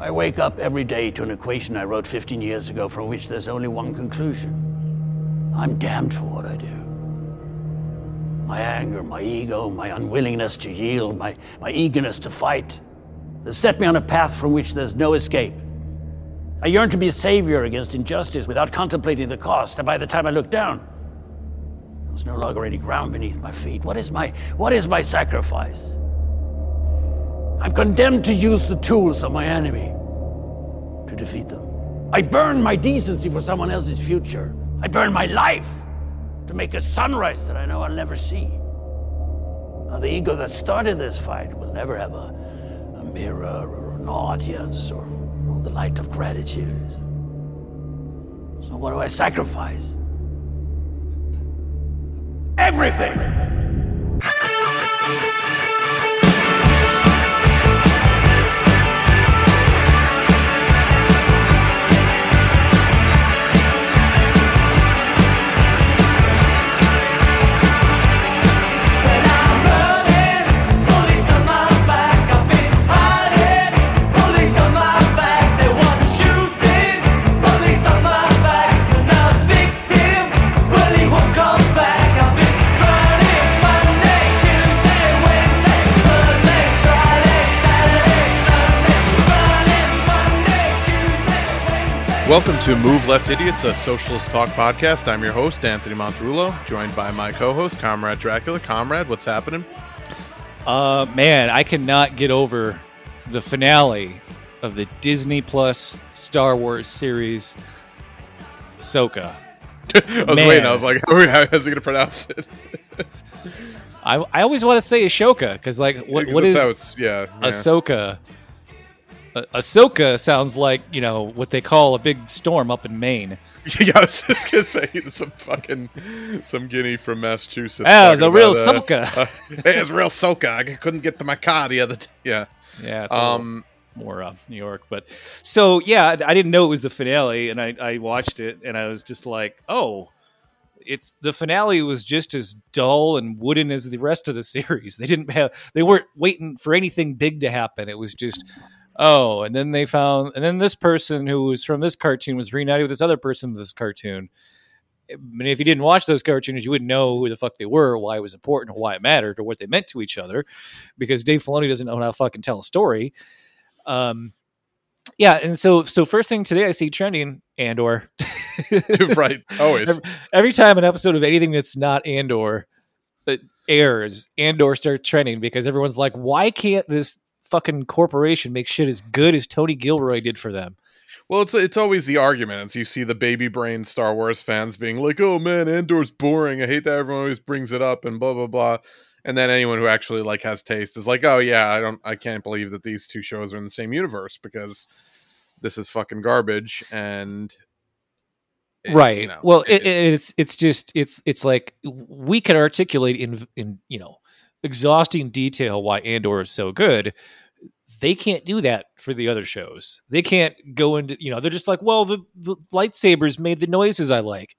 I wake up every day to an equation I wrote 15 years ago from which there's only one conclusion. I'm damned for what I do. My anger, my ego, my unwillingness to yield, my, my eagerness to fight, they set me on a path from which there's no escape. I yearn to be a savior against injustice without contemplating the cost, and by the time I look down, there's no longer any ground beneath my feet. What is my, what is my sacrifice? I'm condemned to use the tools of my enemy to defeat them. I burn my decency for someone else's future. I burn my life to make a sunrise that I know I'll never see. Now, the ego that started this fight will never have a, a mirror or an audience or, or the light of gratitude. So, what do I sacrifice? Everything! Welcome to Move Left Idiots, a socialist talk podcast. I'm your host, Anthony Montrullo, joined by my co-host, Comrade Dracula. Comrade, what's happening? Uh, man, I cannot get over the finale of the Disney Plus Star Wars series, Ahsoka. I was Man. waiting. I was like, how is he going to pronounce it? I, I always want to say Ashoka because, like, what, what is how yeah, yeah. Ahsoka? Uh, Ahsoka sounds like you know what they call a big storm up in Maine. yeah, I was just gonna say some fucking some guinea from Massachusetts. Ah, it was a real about, uh, soca. uh, it was a real soca. I couldn't get to my car the other day. Yeah. Yeah, Um. more uh, New York, but so yeah, I I didn't know it was the finale, and I, I watched it, and I was just like, oh, it's the finale was just as dull and wooden as the rest of the series. They didn't have, they weren't waiting for anything big to happen. It was just, oh, and then they found, and then this person who was from this cartoon was reunited with this other person from this cartoon. I mean, if you didn't watch those cartoons, you wouldn't know who the fuck they were, why it was important, or why it mattered, or what they meant to each other, because Dave Filoni doesn't know how to fucking tell a story. Um, yeah, and so so first thing today I see trending Andor. right. Always. Every, every time an episode of anything that's not Andor uh, airs, Andor starts trending because everyone's like, why can't this fucking corporation make shit as good as Tony Gilroy did for them? Well, it's it's always the argument. It's you see the baby brain Star Wars fans being like, "Oh man, Andor's boring. I hate that everyone always brings it up," and blah blah blah. And then anyone who actually like has taste is like, "Oh yeah, I don't, I can't believe that these two shows are in the same universe because this is fucking garbage." And it- right. you know, well, it, it, it's it's just it's it's like we can articulate in in you know exhausting detail why Andor is so good. They can't do that for the other shows. They can't go into you know they're just like, well, the the lightsabers made the noises I like.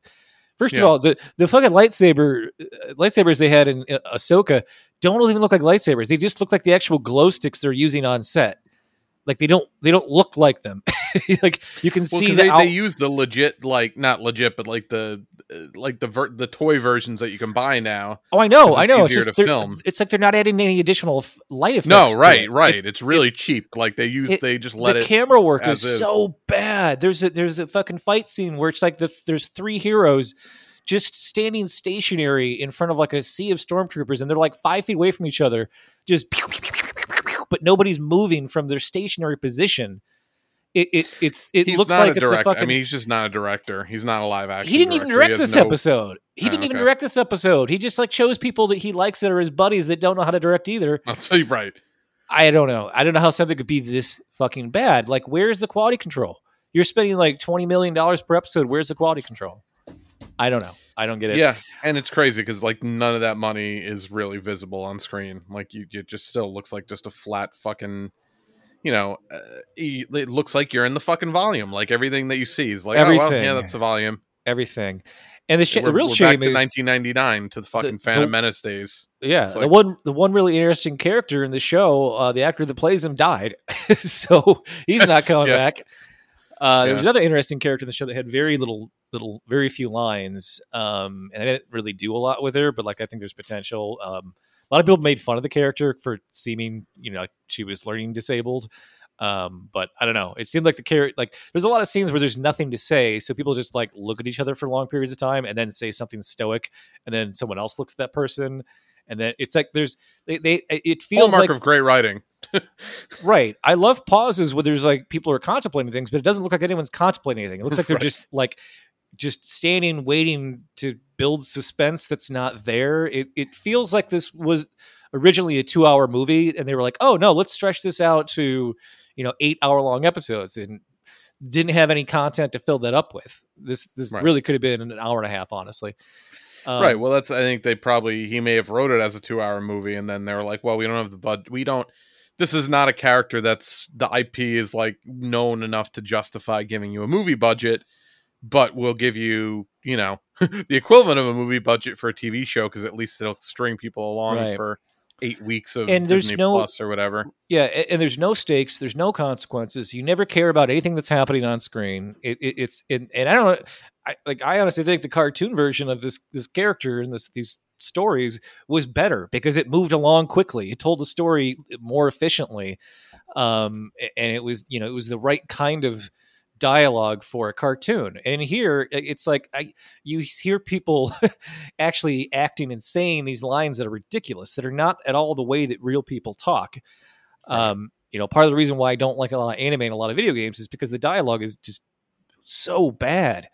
First Yeah. of all, the the fucking lightsaber uh, lightsabers they had in uh, Ahsoka don't even look like lightsabers. They just look like the actual glow sticks they're using on set. Like they don't they don't look like them. like you can well, see they, out- they use the legit, like not legit, but like the uh, like the ver- the toy versions that you can buy now. Oh, I know, I know. It's easier just to film. It's like they're not adding any additional f- light effects. No, right, it. right. It's, It's, really it- cheap. Like they use, it- they just let the it. camera work is, is. so bad. There's a there's a fucking fight scene where it's like the there's three heroes just standing stationary in front of like a sea of stormtroopers, and they're like five feet away from each other, just but nobody's moving from their stationary position. It it it's it He's looks like a it's a fucking. I mean, he's just not a director. He's not a live action. he didn't even director. He direct this no- episode. He Oh, didn't even okay. direct this episode. He just like chose people that he likes that are his buddies that don't know how to direct either. I'll tell you right. I don't know. I don't know how something could be this fucking bad. Like, where's the quality control? You're spending like twenty million dollars per episode. Where's the quality control? I don't know. I don't get it. Yeah, and it's crazy because like none of that money is really visible on screen. Like you, it just still looks like just a flat fucking. You know, uh, it looks like you're in the fucking volume. Like everything that you see is like, oh well, yeah, that's the volume. everything. And the, sh- the real we're shame back to is 1999 to the fucking the- Phantom Menace days. Yeah, It's the one the one really interesting character in the show, uh, the actor that plays him died, so he's not coming Yeah. back. Uh, there was another interesting character in the show that had very little, little, very few lines, um, and I didn't really do a lot with her. But like, I think there's potential. Um, a lot of people made fun of the character for seeming, you know, like she was learning disabled. Um, but I don't know. It seemed like the character, like there's a lot of scenes where there's nothing to say, so people just like look at each other for long periods of time and then say something stoic, and then someone else looks at that person, and then it's like there's they, they it feels Hallmark like of great writing. right. I love pauses where there's like people are contemplating things, but it doesn't look like anyone's contemplating anything. It looks like they're Right. just like just standing waiting to build suspense that's not there. It it feels like this was originally a 2-hour movie and they were like, "Oh, no, let's stretch this out to, you know, 8-hour long episodes." And didn't have any content to fill that up with. This this Right. really could have been an hour and a half, honestly. Um, right. Well, that's. I think they probably he may have wrote it as a two-hour movie, and then they were like, "Well, we don't have the bud. We don't. This is not a character that's the IP is like known enough to justify giving you a movie budget, but we'll give you, you know, the equivalent of a movie budget for a TV show because at least it'll string people along Right. for eight weeks of And there's Disney no- Plus or whatever. Yeah, and there's no stakes, there's no consequences. You never care about anything that's happening on screen. It, it, it's and, and I don't know, I, like I honestly think the cartoon version of this this character and this these stories was better because it moved along quickly. It told the story more efficiently, um, and it was you know it was the right kind of dialogue for a cartoon. And here it's like I you hear people actually acting and saying these lines that are ridiculous that are not at all the way that real people talk. Um, you know, part of the reason why I don't like a lot of anime and a lot of video games is because the dialogue is just so bad.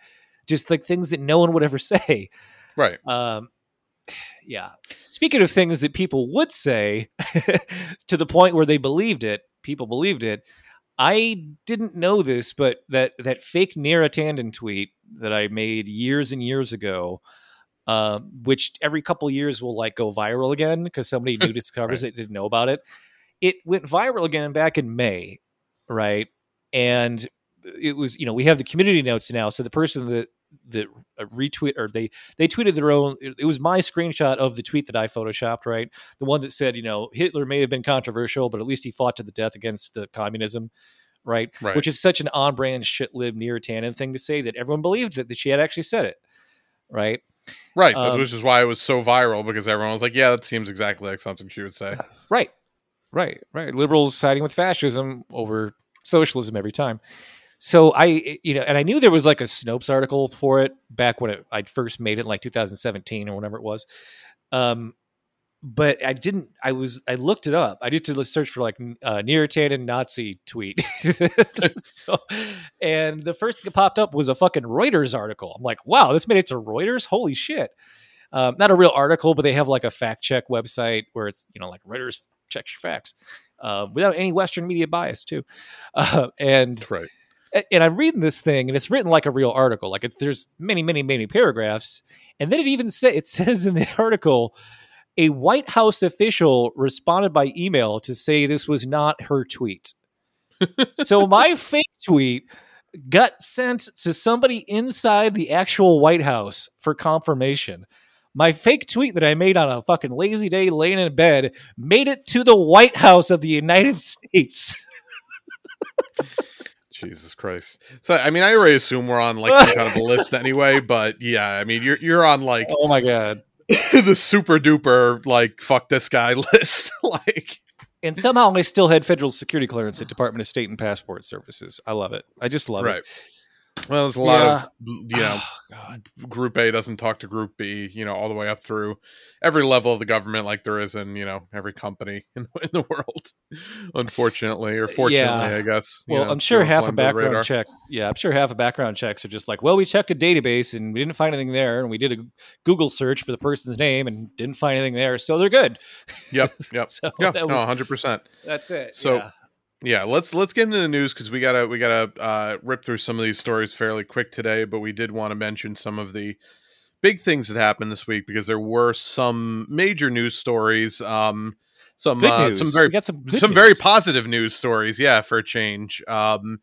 Just like things that no one would ever say. Right. Um, yeah. Speaking of things that people would say to the point where they believed it, people believed it. I didn't know this, but that that fake Neera Tanden tweet that I made years and years ago, um, which every couple years will like go viral again because somebody new discovers it didn't know about it. It went viral again back in May, right? And it was you know we have the community notes now, so the person that that uh, retweet or they they tweeted their own it it was my screenshot of the tweet that i photoshopped right the one that said you know hitler may have been controversial but at least he fought to the death against the communism right, Right. which is such an on-brand shit lib Neera Tanden thing to say that everyone believed that, that she had actually said it right Right. Um, which is why it was so viral because everyone was like, "Yeah, that seems exactly like something she would say." Right. Right. Right. Liberals siding with fascism over socialism every time. So I, you know, and I knew there was like a Snopes article for it back when it, I'd first made it in like 2017 or whenever it was. Um, but I didn't, I was, I looked it up. I just did a search for like uh, Neera Tanden Nazi tweet. so, and the first thing that popped up was a fucking Reuters article. I'm like, wow, this made it to Reuters? Holy shit. Um, not a real article, but they have like a fact check website where it's, you know, like Reuters checks your facts uh, without any Western media bias, too. Uh, and right. And I'm reading this thing, and it's written like a real article. Like it's there's many, many, many paragraphs, and then it even say it says in the article, a White House official responded by email to say this was not her tweet. so my fake tweet got sent to somebody inside the actual White House for confirmation. My fake tweet that I made on a fucking lazy day laying in bed made it to the White House of the United States. Jesus Christ. So I mean, I already assume we're on like some kind of a list anyway, but yeah, I mean, you're you're on like oh my god. the super duper like fuck this guy list. like, and somehow I still had federal security clearance at Department of State and Passport Services. I love it. I just love right. it. Well, there's a lot Yeah. of you know, Oh, God. Group A doesn't talk to Group B, you know, all the way up through every level of the government, like there is in you know every company in, in the world. Unfortunately, or uh, fortunately, Yeah. I guess. you Well, know, I'm sure half a radar. background check. Yeah, I'm sure half a background checks are just like, well, we checked a database and we didn't find anything there, and we did a Google search for the person's name and didn't find anything there, so they're good. Yep, yep. so Yeah, that no, 100. percent that's it. So- yeah. Yeah let's let's get into the news because we gotta we gotta uh rip through some of these stories fairly quick today but we did want to mention some of the big things that happened this week because there were some major news stories um some uh, some very some some very positive news stories yeah for a change um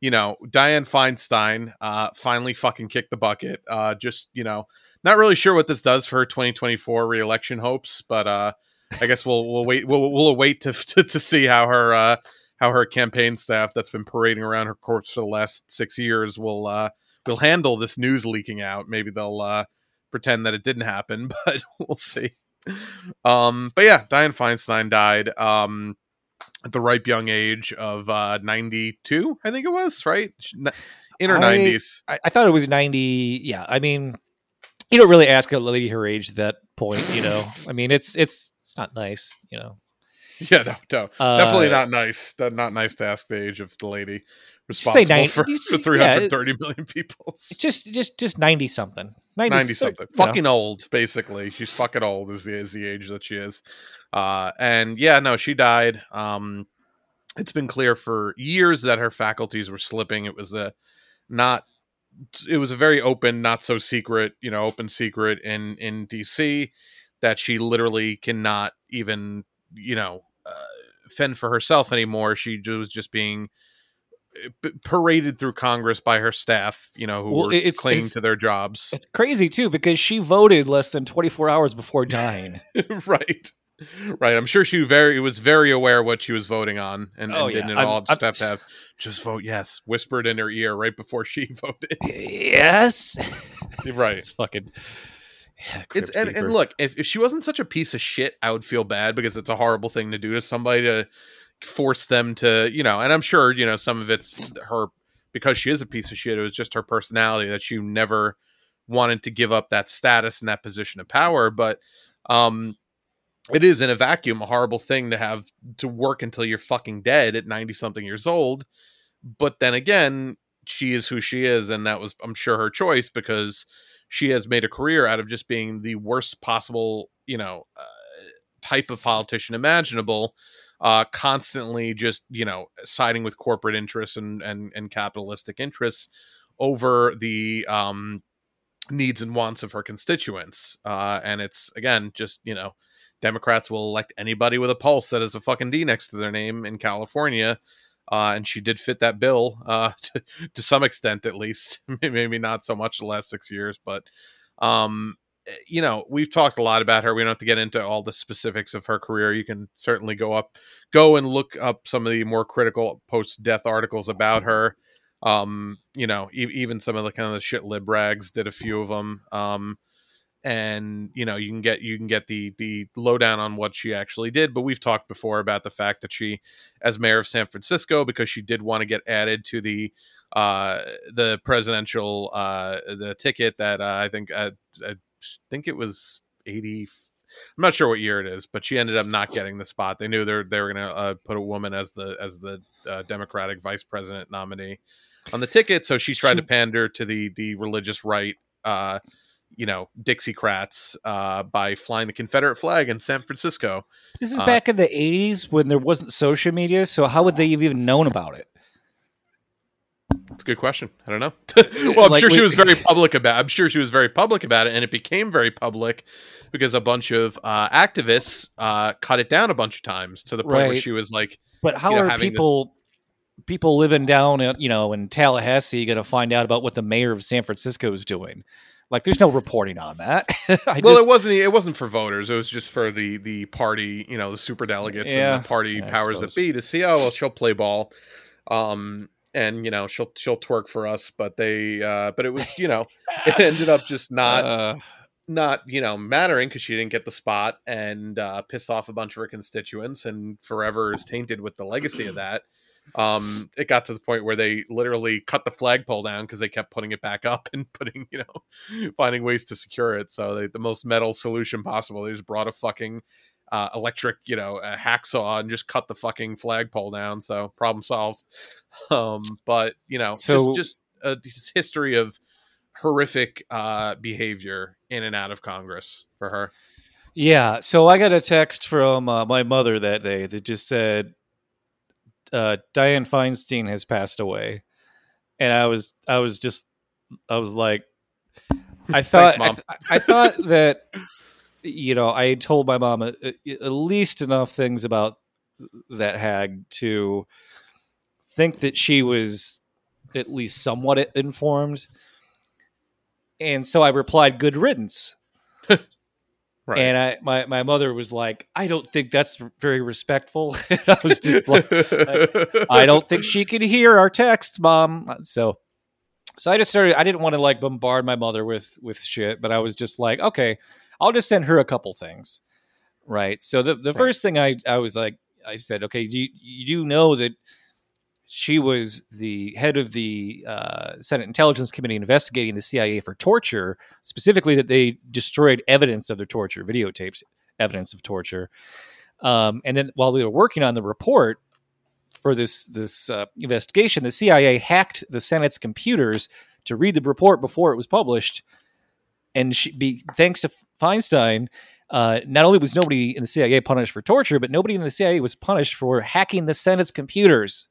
you know, Dianne Feinstein uh, finally fucking kicked the bucket. Uh, just you know, not really sure what this does for her 2024 reelection hopes, but uh, I guess we'll we'll wait we'll we'll wait to to, to see how her uh, how her campaign staff that's been parading around her corpse for the last six years will uh, will handle this news leaking out. Maybe they'll uh, pretend that it didn't happen, but we'll see. Um, but yeah, Dianne Feinstein died. Um, at the ripe young age of uh 92 i think it was right in her I- 90s I, I thought it was 90. Yeah. I mean, you don't really ask a lady her age at that point, you know. I mean, it's it's it's not nice, you know. yeah no, no. Uh, definitely not nice. Not nice to ask the age of the lady Just say responsible nine- for, you- for yeah, 330 million people. It's just just just 90 something. 90, 90 something know. fucking old basically. She's fucking old is the, is the age that she is. Uh and yeah no she died. Um it's been clear for years that her faculties were slipping. It was a not it was a very open not so secret you know open secret in in dc that she literally cannot even you know fend for herself anymore she was just being uh, paraded through congress by her staff you know who Well, were it's- clinging it's- to their jobs It's crazy too because she voted less than 24 hours before dying. right right i'm sure she very was very aware what she was voting on and, Oh, and yeah. didn't at all just I'm- have to have just vote yes whispered in her ear right before she voted yes. right It's fucking yeah, it's and, and look if, if she wasn't such a piece of shit i would feel bad because it's a horrible thing to do to somebody to force them to you know and i'm sure you know some of it's her because she is a piece of shit it was just her personality that she never wanted to give up that status and that position of power but um it is in a vacuum a horrible thing to have to work until you're fucking dead at 90 something years old but then again she is who she is and that was i'm sure her choice because she has made a career out of just being the worst possible you know uh, type of politician imaginable uh constantly just you know siding with corporate interests and and, and capitalistic interests over the um needs and wants of her constituents. Uh and it's again just you know democrats will elect anybody with a pulse that has a fucking d next to their name in california uh, and she did fit that bill uh, to, to some extent, at least. Maybe not so much the last six years, but um, eh, you know, we've talked a lot about her. We don't have to get into all the specifics of her career. You can certainly go up, go and look up some of the more critical post-death articles about her. Um, you know, e- even some of the kind of the shit lib rags did a few of them. Um, and you know you can get you can get the the lowdown on what she actually did but we've talked before about the fact that she as mayor of san francisco because she did want to get added to the uh the presidential uh the ticket that uh, i think uh, i think it was 80 i'm not sure what year it is but she ended up not getting the spot. They knew they were, they were gonna uh, put a woman as the as the uh, democratic vice president nominee on the ticket so she tried to pander to the the religious right uh you know Dixiecrats uh, by flying the Confederate flag in San Francisco. This is Uh, back in the 80s when there wasn't social media, so how would they have even known about it? It's a good question. I don't know. well, I'm Like, sure she was very public about. I'm sure she was very public about it, and it became very public because a bunch of uh, activists uh, cut it down a bunch of times to the point where she was like, But how you know, are people people living down you know in Tallahassee going to find out about what the mayor of San Francisco is doing? Like there's no reporting on that. Well, just, it wasn't. It wasn't for voters. It was just for the the party. You know, the super delegates Yeah, and the party I powers that be to see. Oh, well, she'll play ball, um, and you know she'll she'll twerk for us. But they, uh, but it was you know, it ended up just not uh, not you know mattering because she didn't get the spot and uh, pissed off a bunch of her constituents and forever is tainted with the legacy of that. Um, it got to the point where they literally cut the flagpole down because they kept putting it back up and putting you know finding ways to secure it. So they, the most metal solution possible. They just brought a fucking uh, electric you know a hacksaw and just cut the fucking flagpole down. So problem solved. Um, but you know So- just just a just history of horrific uh behavior in and out of congress for her yeah. So I got a text from uh, my mother that day that just said uh, Dianne Feinstein has passed away, and I was I was just I was like I thought Mom. I, I thought that you know I told my mom at, at least enough things about that hag to think that she was at least somewhat informed. And so I replied, "Good riddance." Right. And I, my, my mother was like, I don't think that's very respectful. I was just like, I don't think she can hear our texts, mom. So, so I just started. I didn't want to like bombard my mother with with shit, but I was just like, okay, I'll just send her a couple things, right? So the the Right. first thing I I was like, I said, okay, do you, you do know that she was the head of the uh, Senate Intelligence Committee investigating the CIA for torture, specifically that they destroyed evidence of their torture, videotapes, evidence of torture. Um, and then while they were working on the report for this this uh, investigation, the CIA hacked the Senate's computers to read the report before it was published. And she, be, thanks to Feinstein, uh, not only was nobody in the CIA punished for torture, but nobody in the CIA was punished for hacking the Senate's computers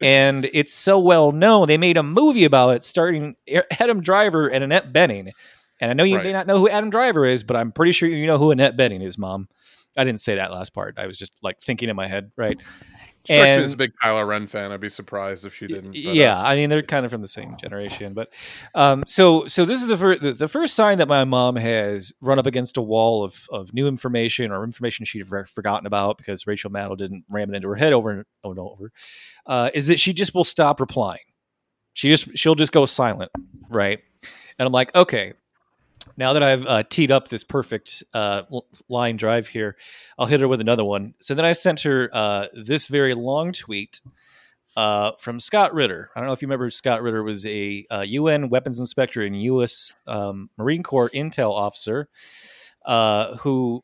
and it's so well known. They made a movie about it, starring Adam Driver and Annette Bening. And I know you Right. may not know who Adam Driver is, but I'm pretty sure you know who Annette Bening is, Mom. I didn't say that last part. I was just like thinking in my head, right? Strikes me as a big Kylo Ren fan. I'd be surprised if she didn't. but, uh, yeah, I mean they're kind of from the same generation, but um, so so this is the first the, first sign that my mom has run up against a wall of of new information or information she'd have forgotten about because Rachel Maddow didn't ram it into her head over and over, and over uh, is that she just will stop replying. She just she'll just go silent, right? And I'm like, okay, now that I've uh, teed up this perfect uh, line drive here, I'll hit her with another one. So then I sent her uh, this very long tweet uh, from Scott Ritter. I don't know if you remember, Scott Ritter was a uh, UN weapons inspector and U.S. Um, Marine Corps intel officer uh, who.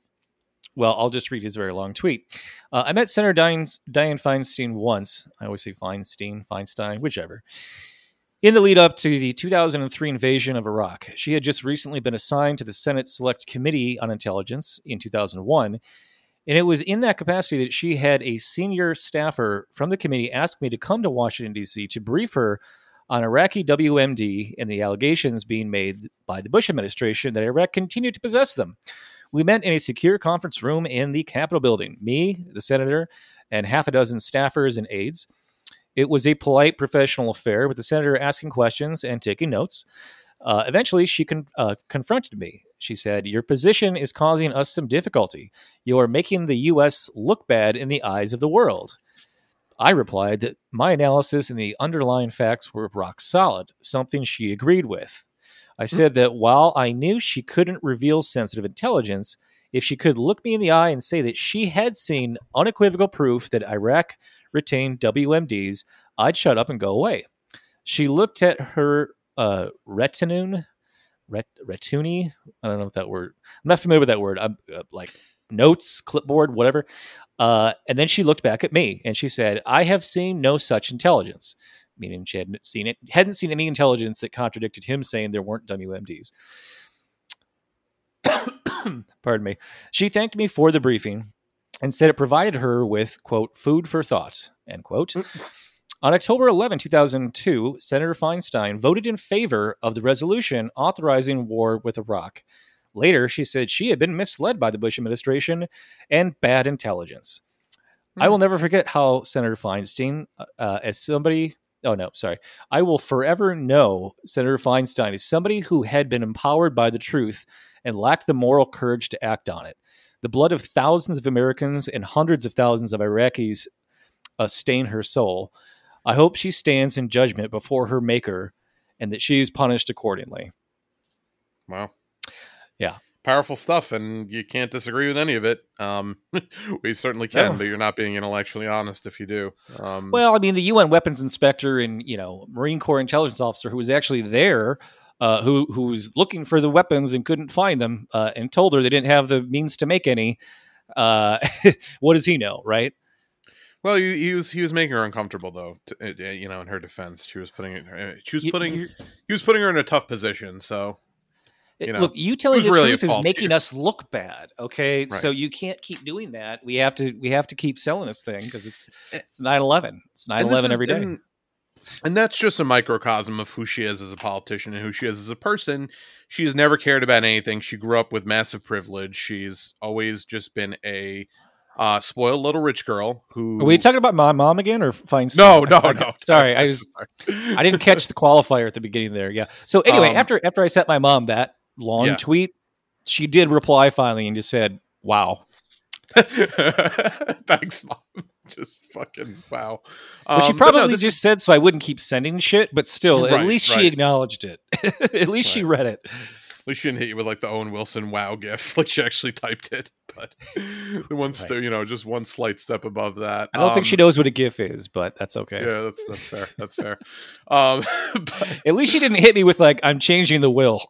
Well, I'll just read his very long tweet. Uh, I met Senator Dianne, Dianne Feinstein once. I always say Feinstein, Feinstein, whichever. In the lead up to the 2003 invasion of Iraq, she had just recently been assigned to the Senate Select Committee on Intelligence in 2001. And it was in that capacity that she had a senior staffer from the committee ask me to come to Washington, D.C. to brief her on Iraqi WMD and the allegations being made by the Bush administration that Iraq continued to possess them. We met in a secure conference room in the Capitol building, me, the senator, and half a dozen staffers and aides. It was a polite professional affair with the senator asking questions and taking notes. Uh, eventually, she con- uh, confronted me. She said, Your position is causing us some difficulty. You are making the U.S. look bad in the eyes of the world. I replied that my analysis and the underlying facts were rock solid, something she agreed with. I said that while I knew she couldn't reveal sensitive intelligence, if she could look me in the eye and say that she had seen unequivocal proof that Iraq retained WMDs, I'd shut up and go away. She looked at her uh, retinue, ret- retuni. I don't know what that word. I'm not familiar with that word. I'm uh, like notes, clipboard, whatever. Uh, and then she looked back at me and she said, "I have seen no such intelligence." Meaning she hadn't seen it, hadn't seen any intelligence that contradicted him saying there weren't WMDs. Pardon me. She thanked me for the briefing and said it provided her with quote food for thought end quote. Mm. On October 11, 2002, Senator Feinstein voted in favor of the resolution authorizing war with Iraq. Later, she said she had been misled by the Bush administration and bad intelligence. I hmm. will never forget how Senator Feinstein, uh, uh, as somebody, oh no, sorry, I will forever know Senator Feinstein as somebody who had been empowered by the truth and lacked the moral courage to act on it. The blood of thousands of Americans and hundreds of thousands of Iraqis uh, stain her soul. I hope she stands in judgment before her maker and that she is punished accordingly. Wow. Yeah. Powerful stuff, and you can't disagree with any of it. Um, we certainly can, No. but you're not being intellectually honest if you do. Um, Well, I mean, the UN weapons inspector and you know Marine Corps intelligence officer who was actually there, uh, who who was looking for the weapons and couldn't find them, uh, and told her they didn't have the means to make any. Uh, what does he know, right? well, he, he was he was making her uncomfortable though. To, uh, you know, in her defense, she was putting it. uh, She was putting you- he was putting her in a tough position. So you know, look, you telling the really truth is making here? us look bad. Okay, Right. so you can't keep doing that. We have to we have to keep selling this thing because it's it's 9-11. It's 9-11 And this is- every day. And, and that's just a microcosm of who she is as a politician and who she is as a person. She has never cared about anything. She grew up with massive privilege. She's always just been a uh, spoiled little rich girl who. Are we talking about my mom again or Fine? No, no, no. Sorry, I was I didn't catch the qualifier at the beginning there. Yeah. So anyway, Um, after after I sent my mom that long Yeah. tweet, she did reply finally and just said, "Wow." Thanks, mom. Just fucking wow. Well, she Um, but no, probably just is- said so I wouldn't keep sending shit, but still, at Right, least she acknowledged it. at least she read it. At least she didn't hit you with like the Owen Wilson wow gif. Like she actually typed it, but the one Right. st- you know, just one slight step above that. I don't think she Um, knows what a GIF is, but that's okay. Yeah, that's that's fair. That's fair. Um, but, At least she didn't hit me with like, "I'm changing the will."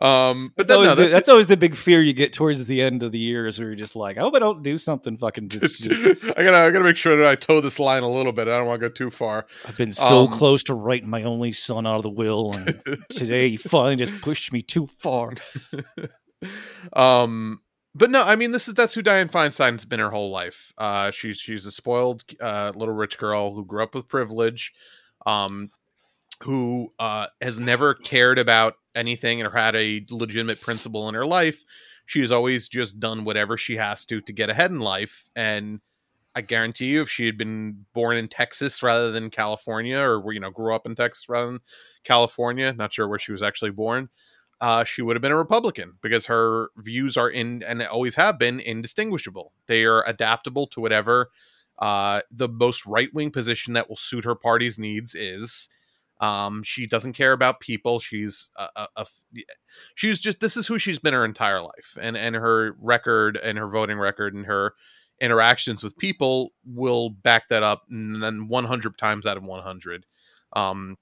Um, but That's, then, always no, the, that's, that's always the big fear you get towards the end of the years, where you're just like, "I hope I don't do something fucking." Just, just I gotta I gotta make sure that I toe this line a little bit. I don't want to go too far. I've been so Um, close to writing my only son out of the will, and today he finally just pushed me too far. um but no i mean this is that's who dianne feinstein's been her whole life uh she's she's a spoiled uh little rich girl who grew up with privilege um who uh has never cared about anything or had a legitimate principle in her life she has always just done whatever she has to to get ahead in life and i guarantee you if she had been born in texas rather than california or you know grew up in texas rather than california not sure where she was actually born uh, she would have been a Republican because her views are in and always have been indistinguishable. They are adaptable to whatever uh, the most right wing position that will suit her party's needs is. Um, she doesn't care about people. She's a, a, a she's just this is who she's been her entire life, and and her record and her voting record and her interactions with people will back that up. And then 100 times out of 100. Um,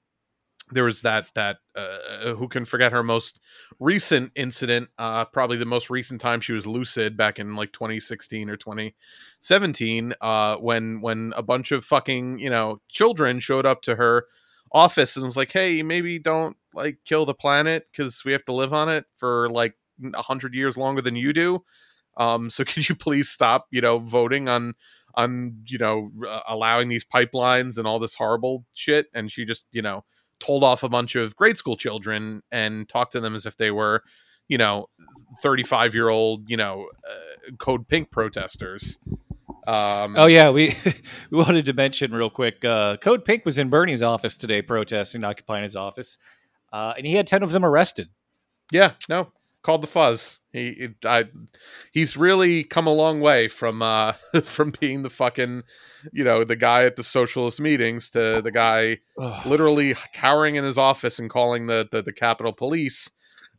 there was that that uh, who can forget her most recent incident uh probably the most recent time she was lucid back in like 2016 or 2017 uh when when a bunch of fucking you know children showed up to her office and was like hey maybe don't like kill the planet because we have to live on it for like a hundred years longer than you do um so could you please stop you know voting on on you know uh, allowing these pipelines and all this horrible shit and she just you know told off a bunch of grade school children and talked to them as if they were, you know, 35 year old, you know, uh, Code Pink protesters. Um, Oh yeah, we we wanted to mention real quick. Uh, Code Pink was in Bernie's office today protesting, occupying his office, uh, and he had ten of them arrested. yeah, no, called the fuzz. He, it, I, he's really come a long way from, uh, from being the fucking, you know, the guy at the socialist meetings to the guy literally cowering in his office and calling the the, the Capitol Police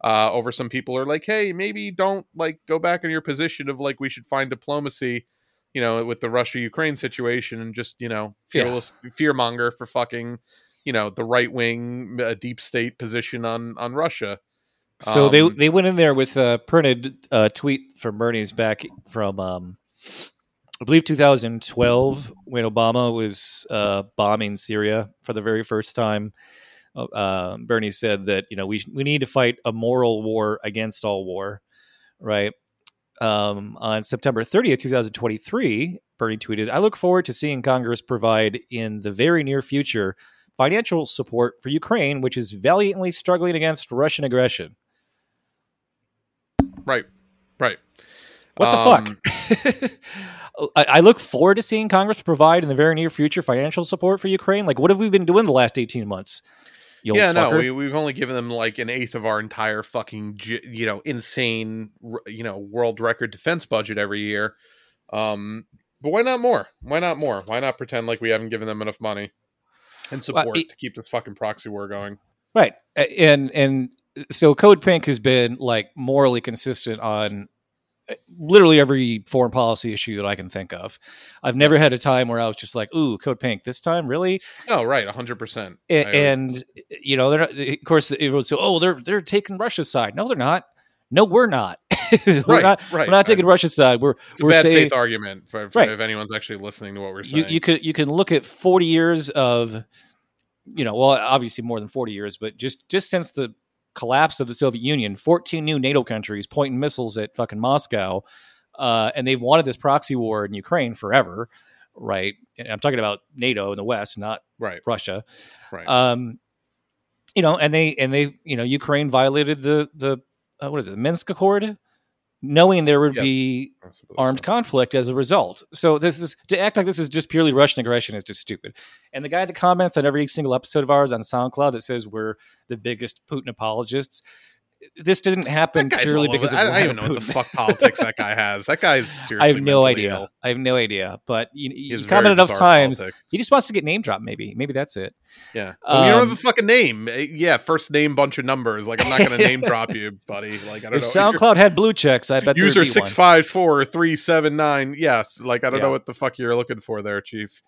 uh, over some people are like, hey, maybe don't like go back in your position of like we should find diplomacy, you know, with the Russia Ukraine situation and just you know Yeah. fearless fearmonger for fucking you know the right wing uh, deep state position on on Russia. So they Um, they went in there with a printed uh, tweet from Bernie's back from um, I believe 2012 when Obama was uh, bombing Syria for the very first time. Uh, uh, Bernie said that you know we we need to fight a moral war against all war, right? Um, on September 30th, 2023, Bernie tweeted, "I look forward to seeing Congress provide in the very near future." Financial support for Ukraine, which is valiantly struggling against Russian aggression. Right, right. What the Um, fuck? I, I look forward to seeing Congress provide in the very near future financial support for Ukraine. Like, what have we been doing the last eighteen months? Yeah, no, we, we've only given them like an eighth of our entire fucking, you know, insane, you know, world record defense budget every year. Um, but why not more? Why not more? Why not pretend like we haven't given them enough money and support it- to keep this fucking proxy war going? right. And and so Code Pink has been like morally consistent on uh, literally every foreign policy issue that I can think of. I've never had a time where I was just like, "Ooh, Code Pink, this time, really?" No, right, hundred percent. And you know, they're not, of course, everyone say, "Oh, they're they're taking Russia's side." No, they're not. No, we're not. we're right, not. right. We're not taking Russia's side. We're It's we're bad saying faith argument for, for Right. if anyone's actually listening to what we're you, saying. you could you can look at 40 years of you know well obviously more than 40 years but just just since the collapse of the soviet union. 14 new nato countries pointing missiles at fucking moscow uh, and they've wanted this proxy war in ukraine forever right? And i'm talking about nato in the west not right, russia. Right. um you know and they and they you know ukraine violated the the uh, what is it the minsk accord knowing there would Yes. be armed so. conflict as a result. So this is to act like this is just purely Russian aggression is just stupid. And the guy that comments on every single episode of ours on SoundCloud that says we're the biggest Putin apologists. This didn't happen purely because of I, I don't even know what the fuck politics that guy has. That guy's seriously. I have no idea. ill. I have no idea. But you, you comment enough times. politics. He just wants to get name dropped. Maybe. Maybe that's it. Yeah. Well, you don't have Um, a fucking name. Eh, Yeah, first name, bunch of numbers. Like I'm not going to name drop you, buddy. Like I don't If know. SoundCloud had blue checks, I bet User six five four three seven nine. Yes. Like I don't Yeah. know what the fuck you're looking for there, Chief.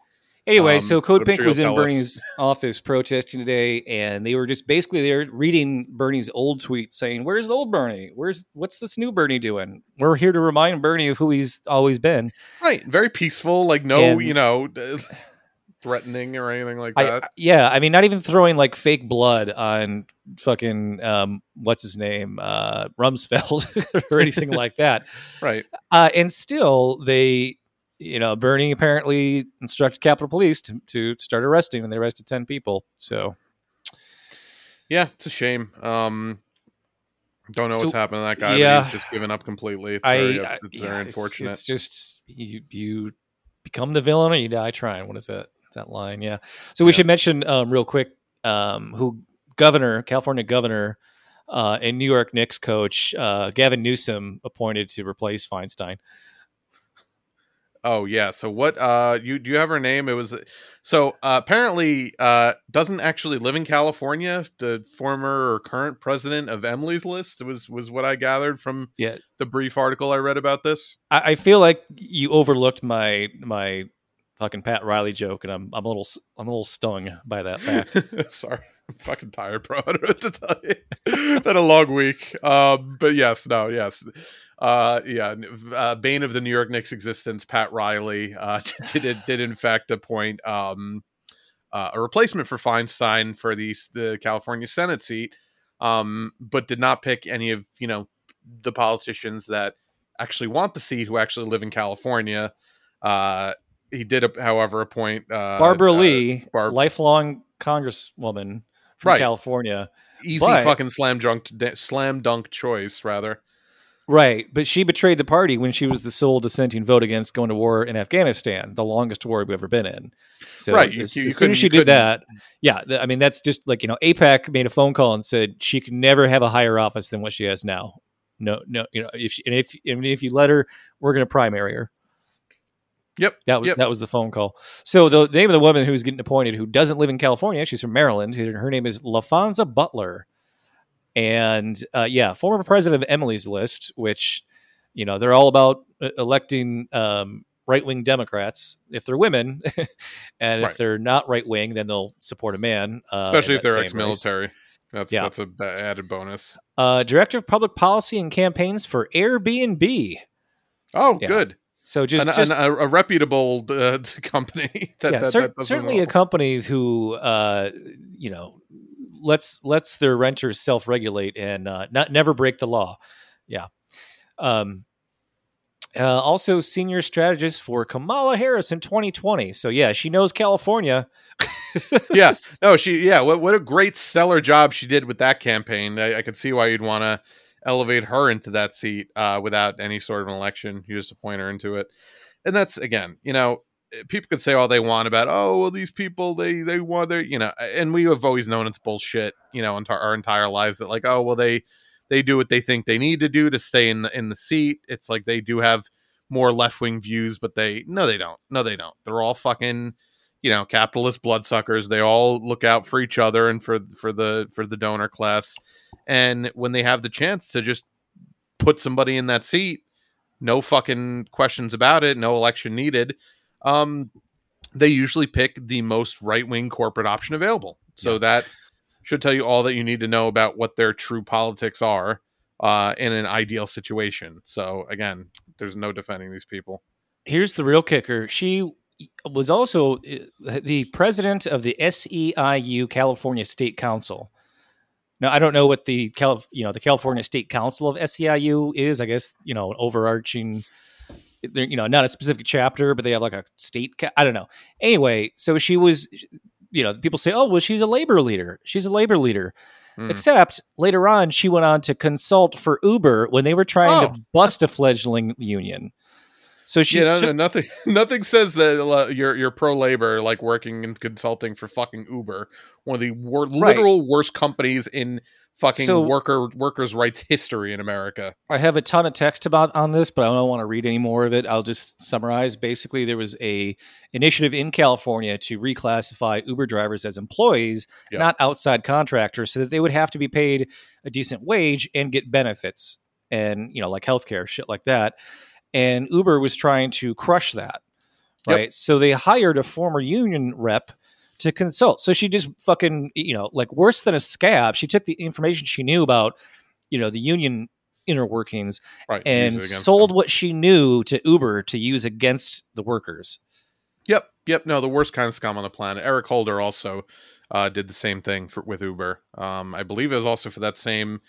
Anyway, Um, so Code Pink sure was in us. Bernie's office protesting today, and they were just basically they're reading Bernie's old tweets saying, "Where's old Bernie? Where's what's this new Bernie doing? We're here to remind Bernie of who he's always been." Right. Very peaceful. Like no, And- you know, threatening or anything like I, that. yeah, I mean, not even throwing like fake blood on fucking um, what's his name, uh, Rumsfeld or anything like that. right. Uh, and still, they, you know, Bernie apparently instructed Capitol Police to, to start arresting, and they arrested ten people. So Yeah, it's a shame. Um, don't know So, what's happened to that guy. yeah. he's just given up completely. It's I, very, I- it's yeah, very unfortunate. It's, just you you become the villain or you die trying. What is that that line? Yeah. So we Yeah. should mention um, real quick um, who governor, California governor, uh, and New York Knicks coach uh, Gavin Newsom appointed to replace Feinstein. Oh yeah. So what? Uh, you do you have her name? It was so uh, apparently uh doesn't actually live in California. The former or current president of Emily's List was was what I gathered from Yeah. the brief article I read about this. I, I feel like you overlooked my my fucking Pat Riley joke, and I'm I'm a little I'm a little stung by that fact. Sorry, I'm fucking tired, bro. I don't know what to tell you. Been a long week. Um, but yes, no, yes. Uh, yeah, uh, bane of the New York Knicks existence, Pat Riley uh, did did in fact appoint um, uh, a replacement for Feinstein for the the California Senate seat, um, but did not pick any of you know the politicians that actually want the seat who actually live in California. Uh, he did, however, appoint uh, Barbara uh, Lee, Barb- lifelong Congresswoman from Right. California. easy But- fucking slam dunk slam dunk choice rather Right, but she betrayed the party when she was the sole dissenting vote against going to war in Afghanistan, the longest war we've ever been in. So Right, you- as, you as soon as she did that, yeah, th- I mean that's just like you know, AIPAC made a phone call and said she could never have a higher office than what she has now. No, no, you know, if she, and if and if you let her, we're going to primary her. Yep, That was yep. that was the phone call. So the name of the woman who's getting appointed, who doesn't live in California, she's from Maryland. Her her name is Laphonza Butler, and uh, yeah, former president of Emily's List, which you know they're all about uh, electing um, right wing Democrats if they're women, and Right. if they're not right wing, then they'll support a man, uh, especially if they're ex-military that's Yeah. that's a added bonus Uh, director of public policy and campaigns for Airbnb. oh Yeah. good So just, An- just an- a, a reputable uh, company that, yeah, that, cer- that certainly a company who, uh, you know, lets lets their renters self regulate and uh, not never break the law. Yeah. Um, uh, also, senior strategist for Kamala Harris in 2020. So yeah, she knows California. yeah no she yeah what, what a great stellar job she did with that campaign i, I could see why you'd want to elevate her into that seat uh, without any sort of an election you just appoint her into it and that's again you know people could say all they want about oh well these people they they want their you know and we have always known it's bullshit you know entire our entire lives that like oh well they they do what they think they need to do to stay in the in the seat. It's like they do have more left-wing views but they no they don't. No they don't. They're all fucking you know capitalist bloodsuckers. They all look out for each other and for for the for the donor class. And when they have the chance to just put somebody in that seat no fucking questions about it no election needed um they usually pick the most right-wing corporate option available so Yeah. that should tell you all that you need to know about what their true politics are uh in an ideal situation so again there's no defending these people Here's the real kicker. She was also uh, the president of the SEIU California State Council. Now I don't know what the Calif- you know the California State Council of SEIU is. I guess you know an overarching, they're, you know, not a specific chapter, but they have like a state. Ca- I don't know. Anyway, so she was, you know, people say, oh well, she's a labor leader. She's a labor leader, Hmm. Except later on, she went on to consult for Uber when they were trying Oh. to bust a fledgling union. So she yeah, no, took- no, nothing. Nothing says that you're you're pro labor like working and consulting for fucking Uber, one of the wor- Right. literal worst companies in fucking So- worker workers' rights history in America. I have a ton of text about on this, but I don't want to read any more of it. I'll just summarize. Basically, there was a initiative in California to reclassify Uber drivers as employees, Yeah. not outside contractors, so that they would have to be paid a decent wage and get benefits and you know like healthcare shit like that. And Uber was trying to crush that, Yep. right? So they hired a former union rep to consult. So she just fucking you know like worse than a scab. She took the information she knew about you know the union inner workings Right, and use it against sold them. what she knew to Uber to use against the workers. Yep, yep. No, the worst kind of scum on the planet. Eric Holder also uh, did the same thing for, with Uber. Um, I believe it was also for that same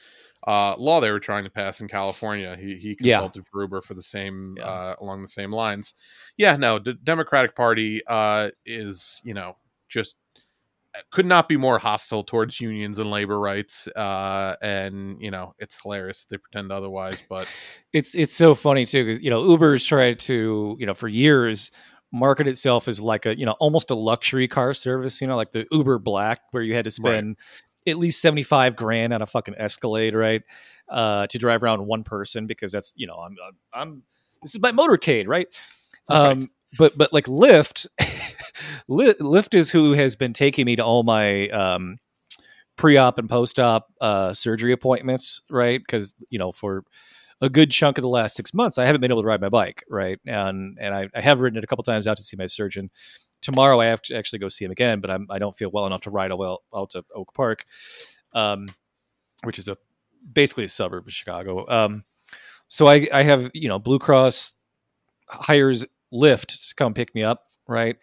uh, law they were trying to pass in California. He he Yeah. consulted for Uber for the same Yeah. uh, along the same lines. Yeah, no, the Democratic Party uh, is you know just could not be more hostile towards unions and labor rights. Uh, and you know it's hilarious they pretend otherwise, but It's it's so funny too because you know Uber's tried to you know for years market itself as like a you know almost a luxury car service. You know like the Uber Black where you had to spend at least seventy five grand on a fucking Escalade, right, uh, to drive around one person because that's you know I'm I'm, I'm this is my motorcade, right? Um, Right. but but like Lyft, Lyft, is who has been taking me to all my um, pre-op and post-op uh, surgery appointments, right? Because you know for a good chunk of the last six months, I haven't been able to ride my bike, right? And and I, I have ridden it a couple times out to see my surgeon. Tomorrow, I have to actually go see him again, but I'm, I don't feel well enough to ride well out to Oak Park, um, which is a basically a suburb of Chicago. Um, so I, I have you know Blue Cross hires Lyft to come pick me up, right?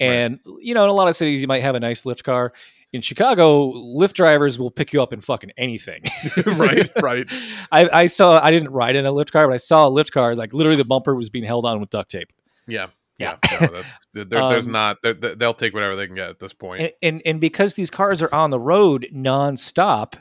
And you know, in a lot of cities, you might have a nice Lyft car. In Chicago, Lyft drivers will pick you up in fucking anything. right, right. I, I saw. I didn't ride in a Lyft car, but I saw a Lyft car. Like literally, the bumper was being held on with duct tape. Yeah. Yeah. Yeah, no, there, there's Um, not. There, there- they'll take whatever they can get at this point. And, and and because these cars are on the road nonstop,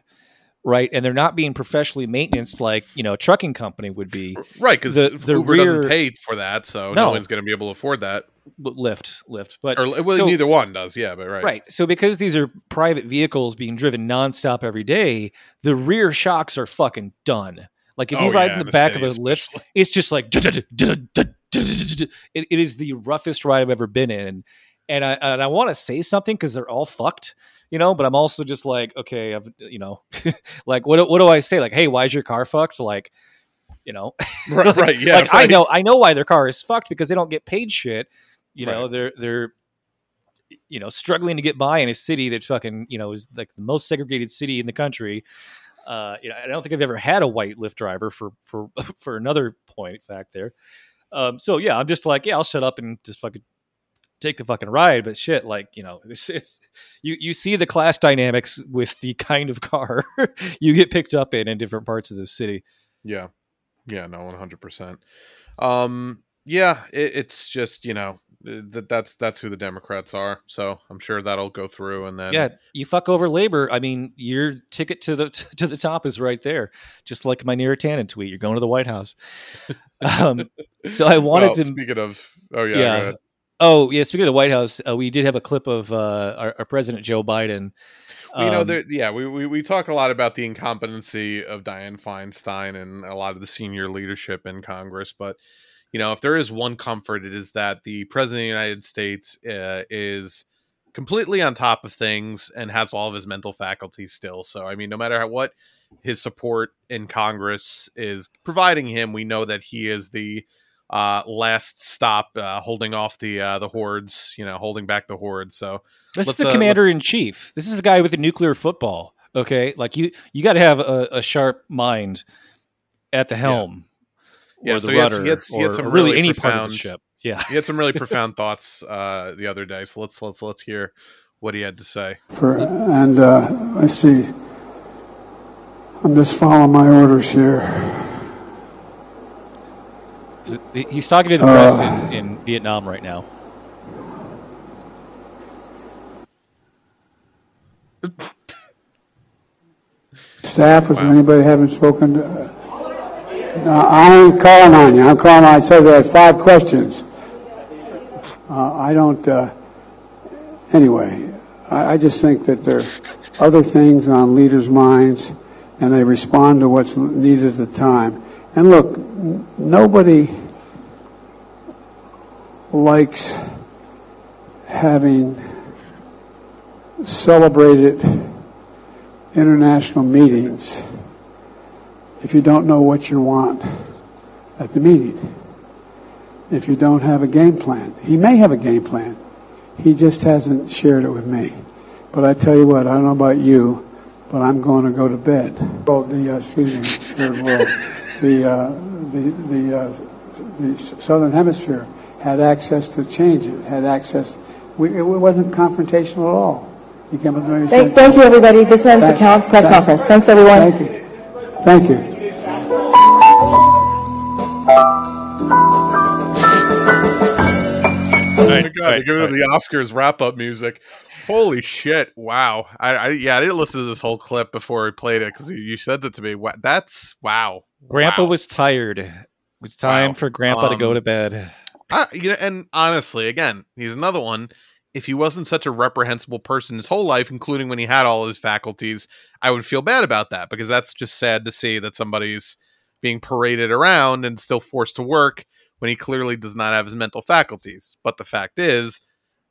right, and they're not being professionally maintained like you know a trucking company would be. right, because the- the Uber rear- doesn't pay for that, so no, No. one's going to be able to afford that. Lyft, Lyft, but Or well, so- neither one does. Yeah, but right, Right. So because these are private vehicles being driven nonstop every day, the rear shocks are fucking done. Like if you Oh, ride yeah, in the the back of a Lyft, it's just like it, is the roughest ride I've ever been in. And I and I want to say something because they're all fucked, you know. But I'm also just like, okay, I've you know, like what what do I say? Like, hey, why is your car fucked? Like, you know, right, right, yeah. like I know I know why their car is fucked because they don't get paid shit. You know, Right. they're they're you know struggling to get by in a city that fucking you know is like the most segregated city in the country. Uh, you know, I don't think I've ever had a white Lyft driver for for for another point fact there. Um, so yeah, I'm just like, yeah, I'll shut up and just fucking take the fucking ride. But shit, like you know, it's, it's you you see the class dynamics with the kind of car you get picked up in in different parts of the city. Yeah, yeah, no, one hundred percent. Um, yeah, it, it's just you know that that's that's who the Democrats are. So I'm sure that'll go through, and then yeah, you fuck over labor. I mean, your ticket to the to the top is right there. Just like my Neera Tanden tweet, you're going to the White House. um, so I wanted Well, to. Speaking of, oh yeah, yeah. go ahead. Oh yeah. Speaking of the White House, uh, we did have a clip of uh, our, our president Joe Biden. You know, Um, there, yeah, we, we we talk a lot about the incompetency of Dianne Feinstein and a lot of the senior leadership in Congress, but you know, if there is one comfort, it is that the president of the United States uh, is completely on top of things and has all of his mental faculties still. So, I mean, no matter how, what his support in Congress is providing him, we know that he is the uh, last stop uh, holding off the uh, the hordes, you know, holding back the hordes. So, This is the uh, commander in chief. This is the guy with the nuclear football. Okay, like you, you got to have a, a sharp mind at the helm Yeah, or so the he had- he had- he had some or really, really any part of profound- the ship. Yeah, he had some really profound thoughts uh, the other day. So let's let's let's hear what he had to say. For, and uh, I see. I'm just following my orders here. he's talking to the press Uh. in, in Vietnam right now. Staff, was there anybody haven't spoken to? No, I ain't calling on you. I'm calling on, I said I had five questions. Uh, I don't, uh, anyway, I, I just think that there are other things on leaders' minds and they respond to what's needed at the time. And look, n- nobody likes having celebrated international meetings if you don't know what you want at the meeting. If you don't have a game plan. He may have a game plan. He just hasn't shared it with me. But I tell you what, I don't know about you, but I'm going to go to bed. Oh, the, uh, excuse me, third world. The, uh, the, the, uh, the Southern Hemisphere had access to change it, had access. We, it wasn't confrontational at all. You came up to me Thank, thank you, everybody. This ends the Thank- count press thank- conference. Thanks, everyone. Thank you. Thank you. Oh my god, right, they're right. the Oscars wrap up music. Holy shit! Wow, I, I yeah, I didn't listen to this whole clip before we played it because you, you said that to me. Wa- That's wow. Grandpa Wow. was tired. It was time Wow. for Grandpa to go Um, to bed. I, you know, and honestly, again, he's another one. If he wasn't such a reprehensible person his whole life, including when he had all his faculties, I would feel bad about that because that's just sad to see that somebody's being paraded around and still forced to work when he clearly does not have his mental faculties. But the fact is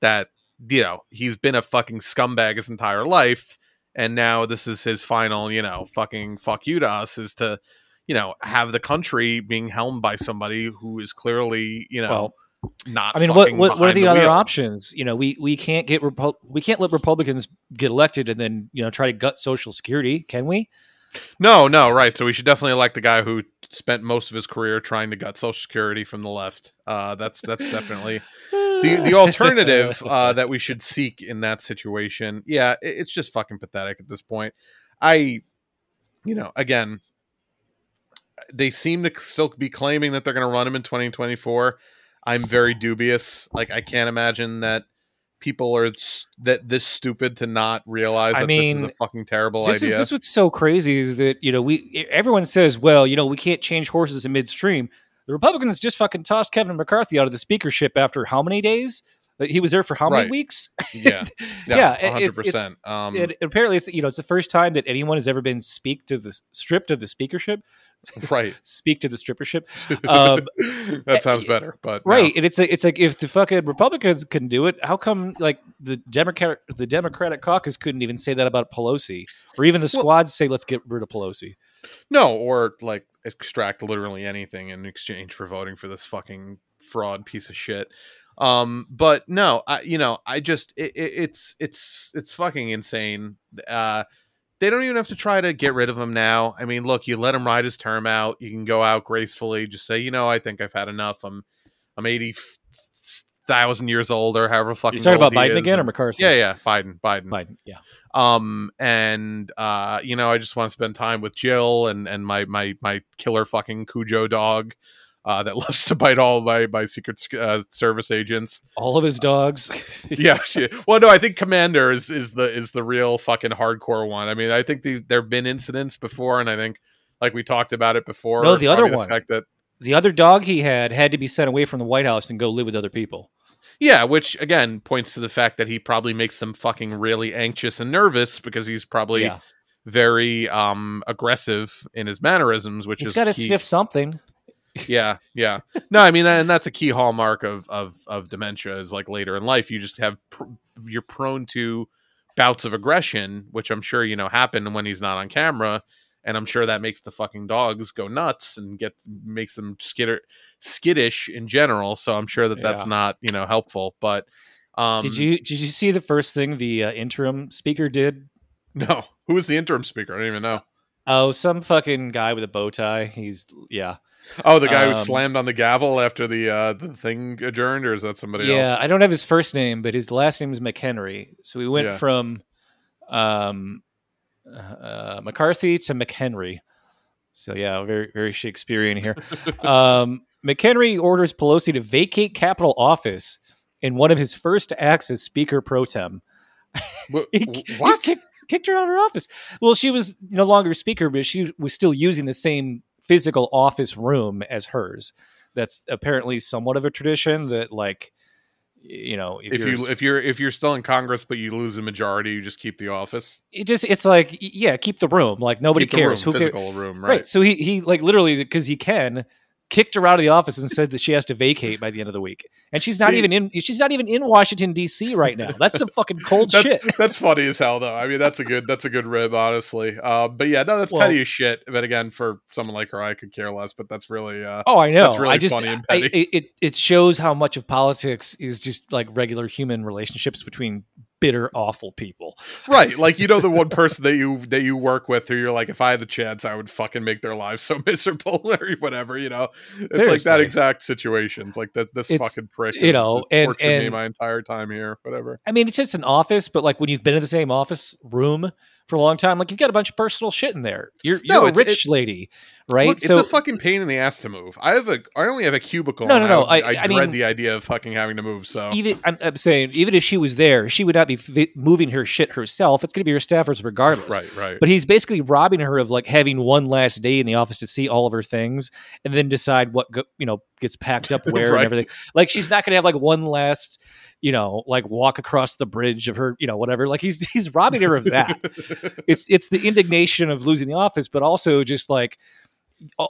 that, you know, he's been a fucking scumbag his entire life. And now this is his final, you know, fucking fuck you to us is to, you know, have the country being helmed by somebody who is clearly, you know, Well, not. I mean, what what, what are behind the, other wheel. options? You know, we we can't get Repu- we can't let Republicans get elected and then you know try to gut Social Security, can we? No, no, right. So we should definitely elect the guy who spent most of his career trying to gut Social Security from the left. Uh, that's that's definitely the the alternative uh, that we should seek in that situation. Yeah, it, it's just fucking pathetic at this point. I, you know, again, they seem to still be claiming that they're going to run him in 2024. I'm very dubious. Like, I can't imagine that people are s- that this stupid to not realize I that this is a fucking terrible this idea. is this what's so crazy is that you know we everyone says well you know we can't change horses in midstream. The Republicans just fucking tossed Kevin McCarthy out of the speakership after how many days? He was there for how many Right. weeks? yeah, yeah, yeah, hundred it's- percent. Um, It, apparently, it's you know it's the first time that anyone has ever been speak to the stripped of the speakership, right. speak to the strippership. Um, that sounds better, but no. Right, and it's like it's like if the fucking Republicans couldn't do it, how come like the Democrat the Democratic caucus couldn't even say that about Pelosi, or even the Well- squads say let's get rid of Pelosi? No, or like extract literally anything in exchange for voting for this fucking fraud piece of shit. Um, but no, I you know I just it, it, it's it's it's fucking insane. Uh, they don't even have to try to get rid of him now. I mean, look, you let him ride his term out. You can go out gracefully. Just say, you know, I think I've had enough. I'm I'm eighty thousand years old or however fucking. You talking about Biden again or McCarthy? Yeah, yeah, Biden, Biden, Biden. Yeah, um and uh you know i just want to spend time with jill and and my my my killer fucking cujo dog uh that loves to bite all my my secret uh, service agents all of his dogs. yeah she, well no i think commander is is the is the real fucking hardcore one i mean i think these there have been incidents before and i think like we talked about it before No, the other probably one. fact that the other dog he had had to be sent away from the White House and go live with other people. Yeah, which again points to the fact that he probably makes them fucking really anxious and nervous because he's probably Yeah, very um aggressive in his mannerisms, which he's is got to sniff something. Yeah yeah no i mean and that's a key hallmark of of of dementia is like later in life you just have pr- you're prone to bouts of aggression which i'm sure you know happen when he's not on camera and i'm sure that makes the fucking dogs go nuts and get makes them skitter skittish in general so i'm sure that that's Yeah. not you know helpful but um did you did you see the first thing the uh, interim speaker did? no who was the interim speaker i don't even know Oh, some fucking guy with a bow tie. He's yeah. Oh the guy who Um, slammed on the gavel after the uh the thing adjourned or is that somebody yeah, else Yeah, I don't have his first name, but his last name is McHenry. So we went Yeah. from um, uh, McCarthy to McHenry. So yeah, very very Shakespearean here. um, McHenry orders Pelosi to vacate Capitol office in one of his first acts as Speaker pro tem. Wh- He, wh- he what? kicked, kicked her out of her office. Well, she was no longer speaker, but she was still using the same physical office room as hers. That's apparently somewhat of a tradition that, like, you know, if you're- you if you're if you're still in Congress but you lose the majority, you just keep the office. it just it's like yeah, keep the room. Like nobody keep cares. room, Who cares? physical room, Right. right? So he he like literally because he can kicked her out of the office and said that she has to vacate by the end of the week. And she's not See- even in she's not even in Washington D.C. right now. That's some fucking cold That's shit. that's funny as hell though. I mean, that's a good that's a good rib, honestly. Uh, but yeah, no, that's Well- petty as shit. But again, for someone like her, I could care less. But that's really uh, Oh, I know. That's really I just funny and petty. it, it it shows how much of politics is just like regular human relationships between bitter, awful people. right. Like you know, the one person that you that you work with, who you're like, if I had the chance, I would fucking make their lives so miserable or whatever. You know, it's like that exact situation. It's like that this It's- fucking prick, you know, has and- tortured me and- my entire time here. Whatever. I mean, it's just an office, but like when you've been in the same office room for a long time, like you've got a bunch of personal shit in there. You're No, you're a rich lady, right? Look, so it's a fucking pain in the ass to move. I have a, I only have a cubicle. No, no, no, I, I- I, I dread mean- the idea of fucking having to move. So even I'm, I'm saying even if she was there, she would not be fi- moving her shit herself. It's going to be her staffers regardless. right, right. But he's basically robbing her of like having one last day in the office to see all of her things and then decide what go, you know gets packed up where Right. and everything. Like she's not going to have like one last you know like walk across the bridge of her you know whatever. Like he's he's robbing her of that. it's it's the indignation of losing the office, but also just like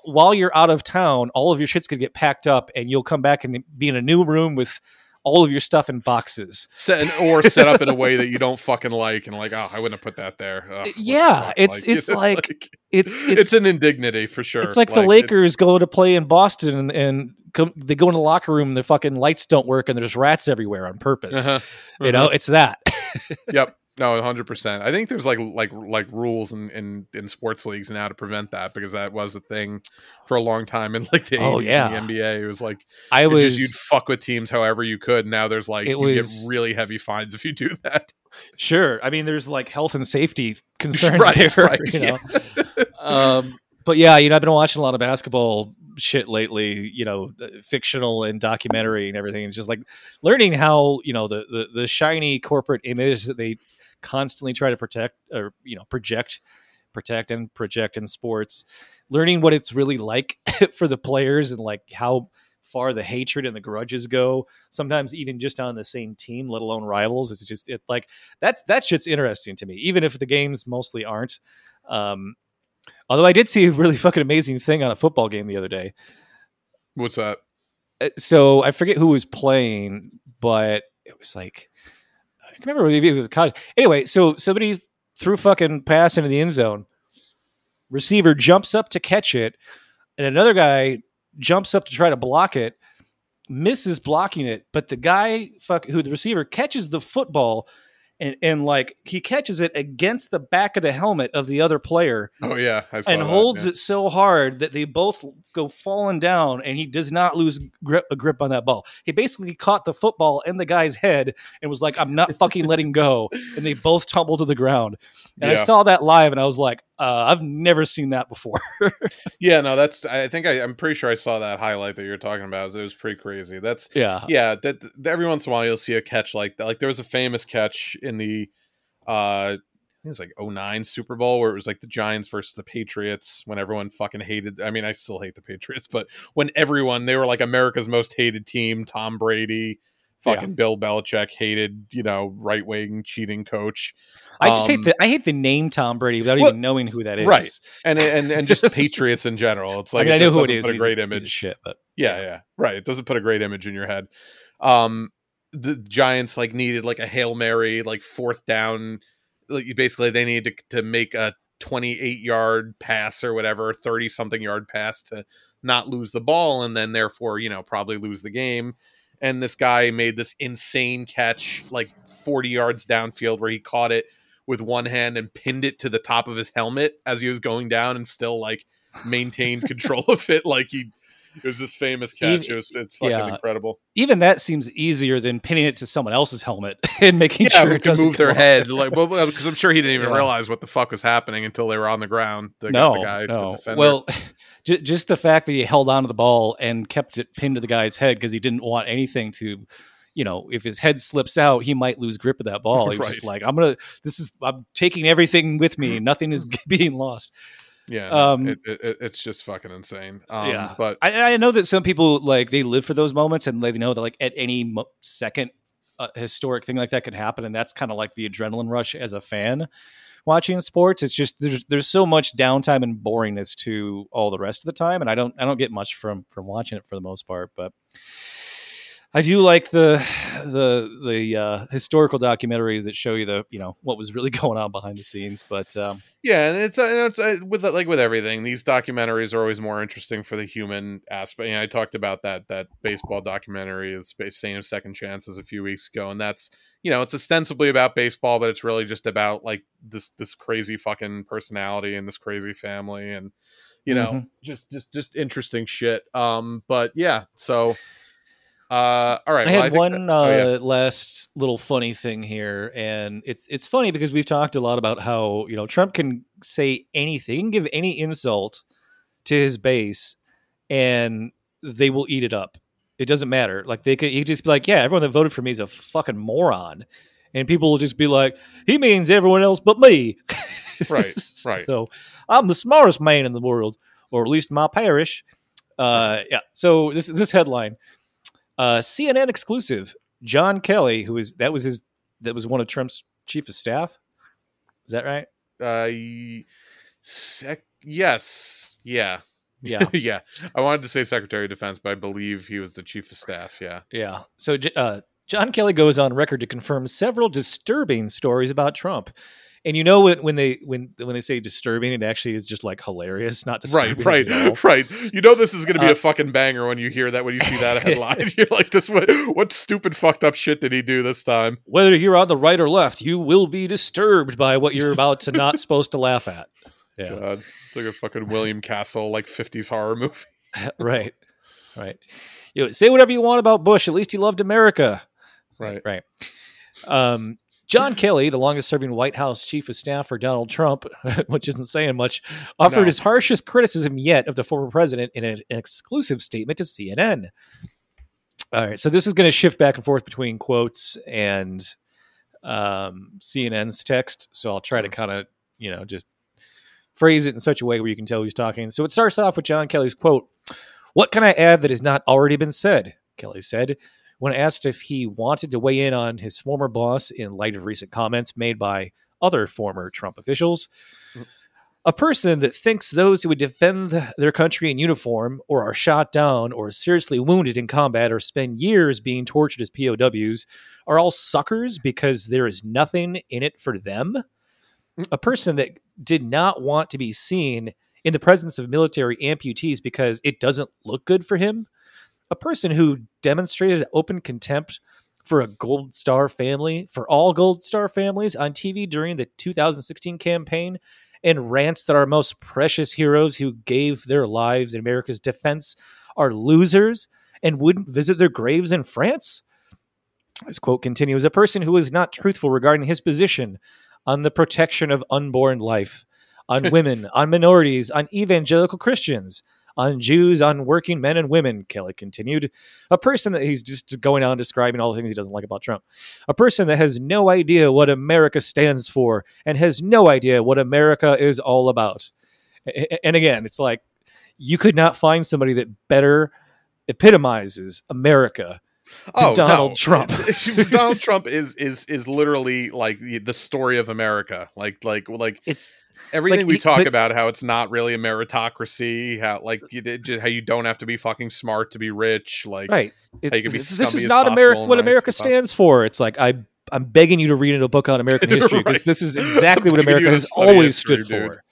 while you're out of town, all of your shit's gonna get packed up, and you'll come back and be in a new room with all of your stuff in boxes. set or set up in a way that you don't fucking like, and like, oh, I wouldn't have put that there. The Yeah, it's- it's like- It's it's, it's an indignity for sure. it's like, the it- Lakers go to play in Boston and, and come, they go in the locker room, and the fucking lights don't work, and there's rats everywhere on purpose. uh-huh, You know, it's that. Yep. No, hundred percent. I think there's like like like rules in, in in sports leagues now to prevent that because that was a thing for a long time in like the 80s Oh, in yeah. the NBA. It was like I was just you'd fuck with teams however you could. Now there's like It you was- get really heavy fines if you do that. Sure. I mean, there's like health and safety concerns Right, there, right, you know. um, but yeah, you know, I've been watching a lot of basketball shit lately. You know, uh, fictional and documentary and everything. It's just like learning how you know the the, the shiny corporate image that they constantly try to protect or you know project, protect and project in sports. Learning what it's really like for the players and like how far the hatred and the grudges go sometimes even just on the same team let alone rivals it's just it like that's that shit's interesting to me even if the games mostly aren't um although i did see a really fucking amazing thing on a football game the other day What's that? Uh, so i forget who was playing but it was like i can remember it was college. Anyway so somebody threw fucking pass into the end zone. Receiver jumps up to catch it and another guy jumps up to try to block it misses blocking it but the guy fuck who the receiver catches the football and and like he catches it against the back of the helmet of the other player Oh yeah, I saw and that, holds yeah. it so hard that they both go falling down and he does not lose grip, a grip on that ball. He basically caught the football in the guy's head and was like, I'm not fucking letting go. And they both tumble to the ground. And I saw that live and I was like, uh, I've never seen that before. Yeah, no, that's. I think I, I'm pretty sure I saw that highlight that you're talking about. It was pretty crazy. That's yeah. yeah. That, that every once in a while you'll see a catch like that. Like there was a famous catch in the, uh, I think it was like 09 Super Bowl where it was like the Giants versus the Patriots when everyone fucking hated. I mean, I still hate the Patriots, but when everyone they were like America's most hated team, Tom Brady. Fucking Bill Belichick hated, you know, right wing cheating coach. I just hate Um, the I hate the name Tom Brady without well, even knowing who that is. right. and and and just Patriots in general. It's like I mean, I know who it is. Put a He's great a, image. A shit, but Yeah, yeah, right. It doesn't put a great image in your head. Um, the Giants like needed like a hail mary, like fourth down. Like you- basically, they needed to, to make a 28 yard pass or whatever, 30 something yard pass to not lose the ball, and then therefore you know probably lose the game. And this guy made this insane catch, like 40 yards downfield, where he caught it with one hand and pinned it to the top of his helmet as he was going down, and still like maintained control of it. Like he, it was this famous catch. Even- it was it's fucking yeah. incredible. even that seems easier than pinning it to someone else's helmet and making Yeah, sure it doesn't move their head, like well, because I'm sure he didn't even Yeah. realize what the fuck was happening until they were on the ground. The, no, the guy, the no. defender. well, j- just the fact that he held on to the ball and kept it pinned to the guy's head because he didn't want anything to, you know, if his head slips out, he might lose grip of that ball. He's was just like, I'm gonna. This is. I'm taking everything with me. Nothing is being lost. Yeah, Um, it, it, it- it's just fucking insane. Um, yeah, but I, I know that some people like they live for those moments and they know that like at any mo- second a historic thing like that could happen, and that's kind of like the adrenaline rush as a fan watching sports. It's just there's there's so much downtime and boringness to all the rest of the time, and I don't I don't get much from from watching it for the most part, but. I do like the the the uh, historical documentaries that show you the you know what was really going on behind the scenes, but um, yeah, and it's, uh, it's uh, with like with everything. These documentaries are always more interesting for the human aspect. You know, I talked about that that baseball documentary, the Space Saint of Second Chances, a few weeks ago, and that's you know it's ostensibly about baseball, but it's really just about like this this crazy fucking personality and this crazy family, and you know Mhm. just just just interesting shit. Um, but yeah, so. Uh, all right. I well, had think one that- oh, yeah. uh, last little funny thing here, and it's it's funny because we've talked a lot about how you know Trump can say anything, he can give any insult to his base, and they will eat it up. It doesn't matter. Like they could, he could just be like, "Yeah, everyone that voted for me is a fucking moron," and people will just be like, "He means everyone else but me." Right, right. So I'm the smartest man in the world, or at least my parish. Uh, yeah. So this this headline. Uh, CNN exclusive. John Kelly, who is that was his that was one of Trump's chief of staff. Is that right? Uh, sec- yes, yeah, Yeah, yeah. I wanted to say Secretary of Defense, but I believe he was the chief of staff. Yeah. yeah. So uh, John Kelly goes on record to confirm several disturbing stories about Trump. And you know when, when they when when they say disturbing, it actually is just like hilarious, not disturbing. Right, right, right. You know this is going to be Uh, a fucking banger when you hear that. When you see that headline, you're like, "This what? What stupid fucked up shit did he do this time?" Whether you're on the right or left, you will be disturbed by what you're about to not supposed to laugh at. Yeah. God, it's like a fucking William Castle like '50s horror movie. right. Right. You know, say whatever you want about Bush. At least he loved America. Right. Right. Um, John Kelly, the longest serving White House chief of staff for Donald Trump, which isn't saying much, offered No. his harshest criticism yet of the former president in an, exclusive statement to CNN. All right. So this is going to shift back and forth between quotes and um, CNN's text. So I'll try to kind of, you know, just phrase it in such a way where you can tell who's talking. So it starts off with John Kelly's quote What can I add that has not already been said? Kelly said. When asked if he wanted to weigh in on his former boss in light of recent comments made by other former Trump officials, a person that thinks those who would defend their country in uniform or are shot down or seriously wounded in combat or spend years being tortured as POWs are all suckers because there is nothing in it for them. Mm. A person that did not want to be seen in the presence of military amputees because it doesn't look good for him. A person who demonstrated open contempt for a Gold Star family, for all Gold Star families on TV during the 2016 campaign, and rants that our most precious heroes who gave their lives in America's defense are losers and wouldn't visit their graves in France? This quote continues A person who is not truthful regarding his position on the protection of unborn life, on women, on minorities, on evangelical Christians, on Jews, on working men and women, Kelly continued. A person that he's just going on describing all the things he doesn't like about Trump. A person that has no idea what America stands for and has no idea what America is all about. A- a- And again, it's like you could not find somebody that better epitomizes America Oh, Donald no. Trump. Donald Trump is is is literally like the the story of America. Like like like It's everything Like, we talk about how it's not really a meritocracy how like you did ju- how you don't have to be fucking smart to be rich like right. It's, you can be this is not America. What nice America stands for. It's like I. I'm begging you to read a book on American history because Right. this is exactly what America has always history, stood dude. for.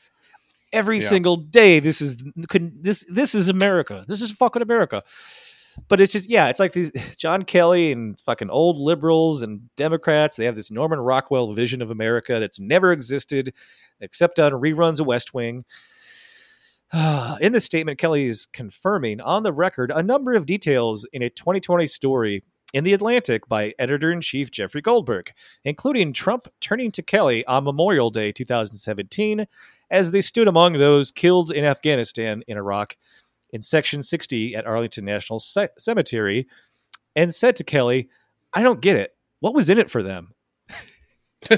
Every Yeah. single day, this is couldn't this this is America. This is fucking America. But it's just yeah, it's like these John Kelly and fucking old liberals and Democrats. They have this Norman Rockwell vision of America that's never existed except on reruns of West Wing. In this statement, Kelly is confirming on the record a number of details in a 2020 story in The Atlantic by editor in chief Jeffrey Goldberg, including Trump turning to Kelly on Memorial Day 2017 as they stood among those killed in Afghanistan in Iraq in Section 60 at Arlington National Ce- Cemetery and said to Kelly, I don't get it. What was in it for them?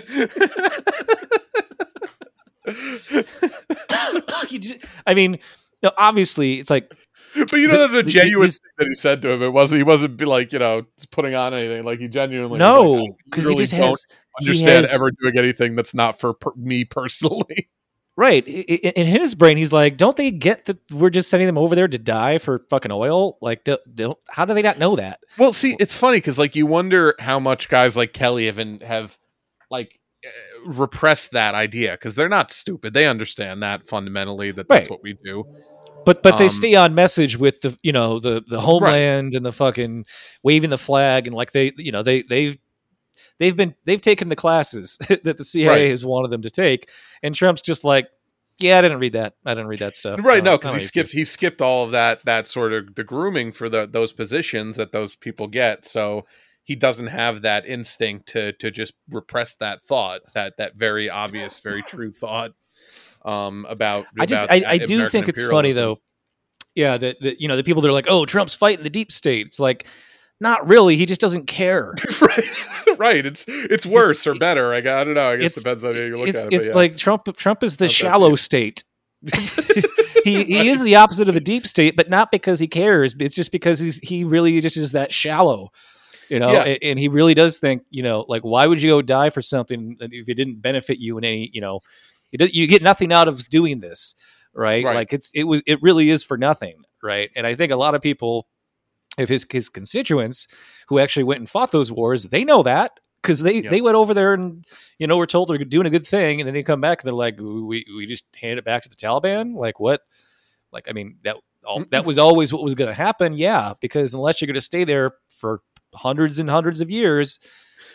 Just- I mean, no, obviously, it's like But you know, that's a genuine this- thing that he said to him. It wasn't. He wasn't be like you know putting on anything. Like he genuinely no, "I because he really just don't has he understand has- ever doing anything that's not for per- me personally. Right in his brain. He's like, don't they get that we're just sending them over there to die for fucking oil? Like, do, don't, how do they not know that? Well, see, it's funny because like you wonder how much guys like Kelly even have like eh, repressed that idea because they're not stupid. They understand that fundamentally that that's Right. what we do. But but they Um, stay on message with the you know the the homeland and the fucking waving the flag and like they you know they they've they've been they've taken the classes that the CIA Right. has wanted them to take, and Trump's just like, yeah, I didn't read that. I didn't read that stuff. Right? No, because he skipped he skipped all of that that sort of the grooming for the those positions that those people get. So he doesn't have that instinct to to just repress that thought that that very obvious, very true thought um about. I just about, I, I do think it's funny though. Yeah, that that you know the people that are like, oh, Trump's fighting the deep state. It's like, not really. He just doesn't care. right, right. It's it's worse or better. I, I don't know. I guess It's- depends on how you look it's at it. it's yeah, like Trump. Trump is the shallow state. he he is the opposite of the deep state, but not because he cares. It's just because he's he really just is that shallow, you know. Yeah. And, and he really does think, you know, like why would you go die for something if it didn't benefit you in any, you know, it, you get nothing out of doing this, right? Right. Like it's it was it really is for nothing, right? And I think a lot of people, if his his constituents who actually went and fought those wars, they know that because they Yeah. they went over there and you know were told they're doing a good thing, and then they come back and they're like, we we just hand it back to the Taliban, like what? Like I mean that all, that was always what was going to happen, yeah, because unless you're going to stay there for hundreds and hundreds of years,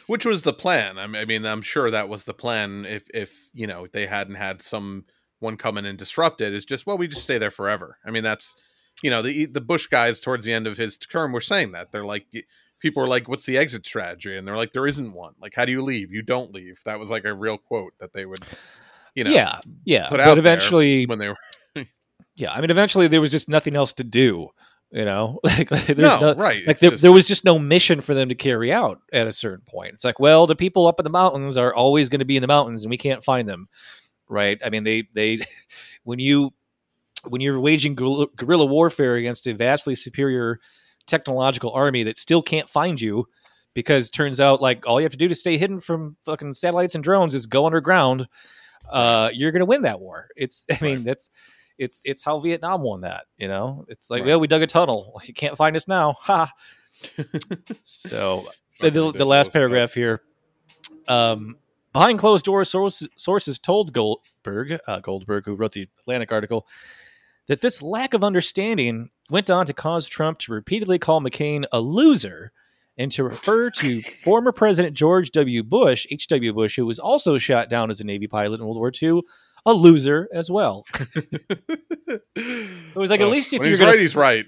which was the plan. I mean, I mean, I'm sure that was the plan. If if you know they hadn't had some one come in and disrupt it, is just well, we just stay there forever. I mean, that's you know the the Bush guys towards the end of his term were saying that they're like people are like, "What's the exit strategy?" And they're like, "There isn't one. Like, how do you leave? You don't leave." That was like a real quote that they would, you know, yeah, yeah. put but eventually, when they were yeah, I mean, eventually there was just nothing else to do. You know, like there's no, no, right. like there, just- there was just no mission for them to carry out at a certain point. It's like, well, the people up in the mountains are always going to be in the mountains, and we can't find them, right? I mean, they they when you when you're waging guerrilla, warfare against a vastly superior technological army that still can't find you because turns out like all you have to do to stay hidden from fucking satellites and drones is go underground uh you're gonna win that war. It's i mean Right. that's it's it's how vietnam won that you know? It's like Right. well we dug a tunnel. You can't find us now. Ha. So the, the, last paragraph here um behind closed doors sources, sources told goldberg uh, goldberg who wrote the atlantic article that this lack of understanding went on to cause Trump to repeatedly call McCain a loser and to refer to former President George W. Bush, H.W. Bush, who was also shot down as a Navy pilot in World War II, a loser as well. it was like, at least if you're right, he's right.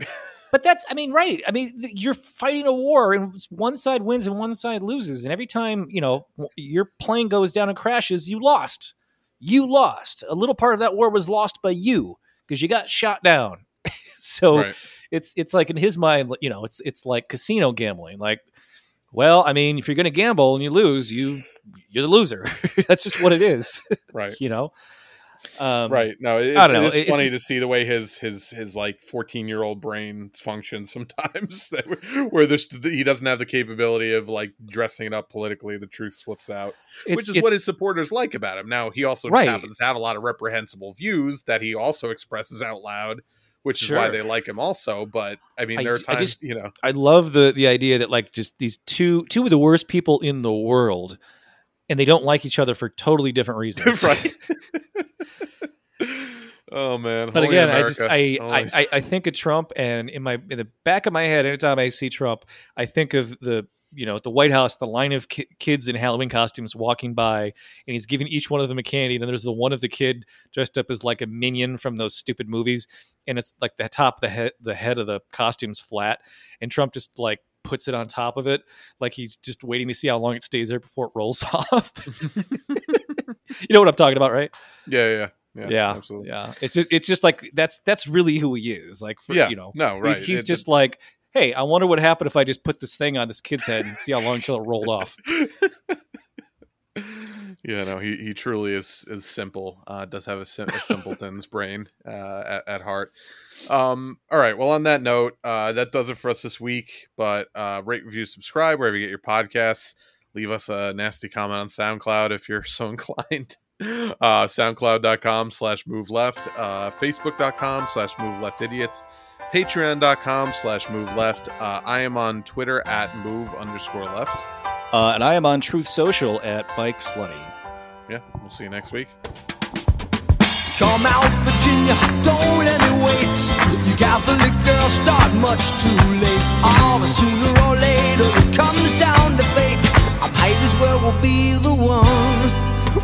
But that's, I mean, right. I mean, you're fighting a war and one side wins and one side loses. And every time, you know, your plane goes down and crashes, you lost. You lost. A little part of that war was lost by you because you got shot down. so right. it's it's like in his mind, you know, it's it's like casino gambling. Like, well, I mean, if you're going to gamble and you lose, you you're the loser. That's just what it is, Right. you know. Um, right. No, it, I don't know. it is It's funny just- to see the way his his his like fourteen year old brain functions sometimes, that- where there's he doesn't have the capability of like dressing it up politically. The truth slips out, It's, which is it's- what his supporters like about him. Now he also Right. happens to have a lot of reprehensible views that he also expresses out loud, which is why they like him also. But I mean, I there are times just- you know, I love the the idea that like just these two two of the worst people in the world, and they don't like each other for totally different reasons. right? oh man! But Holy again, I just America. I, Holy- I I I think of Trump, and in my in the back of my head, anytime I see Trump, I think of the you know at the White House, the line of ki- kids in Halloween costumes walking by, and he's giving each one of them a candy. And then there's the one of the kid dressed up as like a minion from those stupid movies, and it's like the top, the head, the head of the costume's flat, and Trump just like puts it on top of it, like he's just waiting to see how long it stays there before it rolls off. you know what I'm talking about, right? yeah, yeah, yeah, yeah, absolutely. yeah. It's just it's just like that's that's really who he is. Like for, yeah, you know, no, right. he's, he's It- just like, hey, I wonder what happened if I just put this thing on this kid's head and see how long until it rolled off. Yeah, no, he, he truly is is simple. Uh, does have a, sim- a simpleton's brain uh, at, at heart. Um, all right. Well, on that note, uh, that does it for us this week. But uh, rate, review, subscribe wherever you get your podcasts. Leave us a nasty comment on SoundCloud if you're so inclined. Uh, SoundCloud.com slash move left, uh, Facebook.com slash move left idiots, Patreon.com slash move left. Uh, I am on Twitter at move underscore left. Uh, and I am on Truth Social at Bike Slutty. Yeah, we'll see you next week. Come out, Virginia, don't let me wait. You Catholic girls start much too late. All the sooner or later it comes down to fate. I might as well will be the one.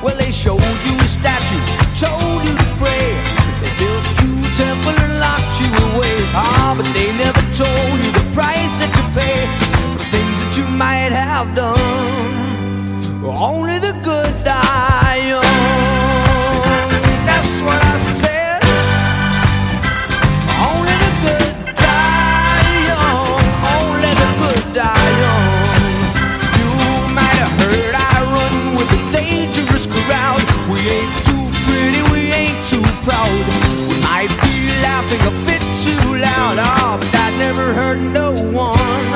Well, they showed you a statue, told you to pray. They built you a temple and locked you away. Ah, but they never proud. We might be laughing a bit too loud, oh, but that never hurt no one.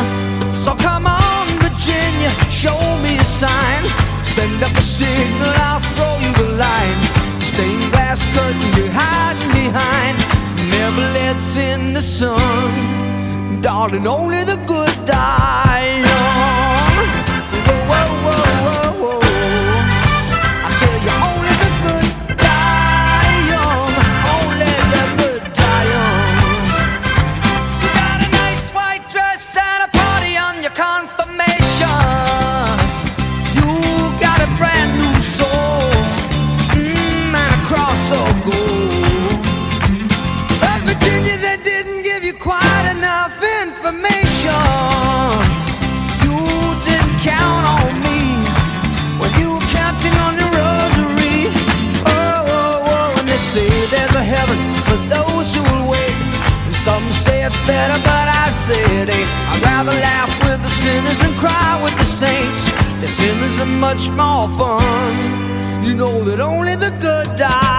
So come on, Virginia, show me a sign. Send up a signal, I'll throw you the line. The Stained glass curtain you're hiding behind never lets in the sun. Darling, only the good die young. Better, but I it ain't. I'd rather laugh with the sinners than cry with the saints. The sinners are much more fun. You know that only the good die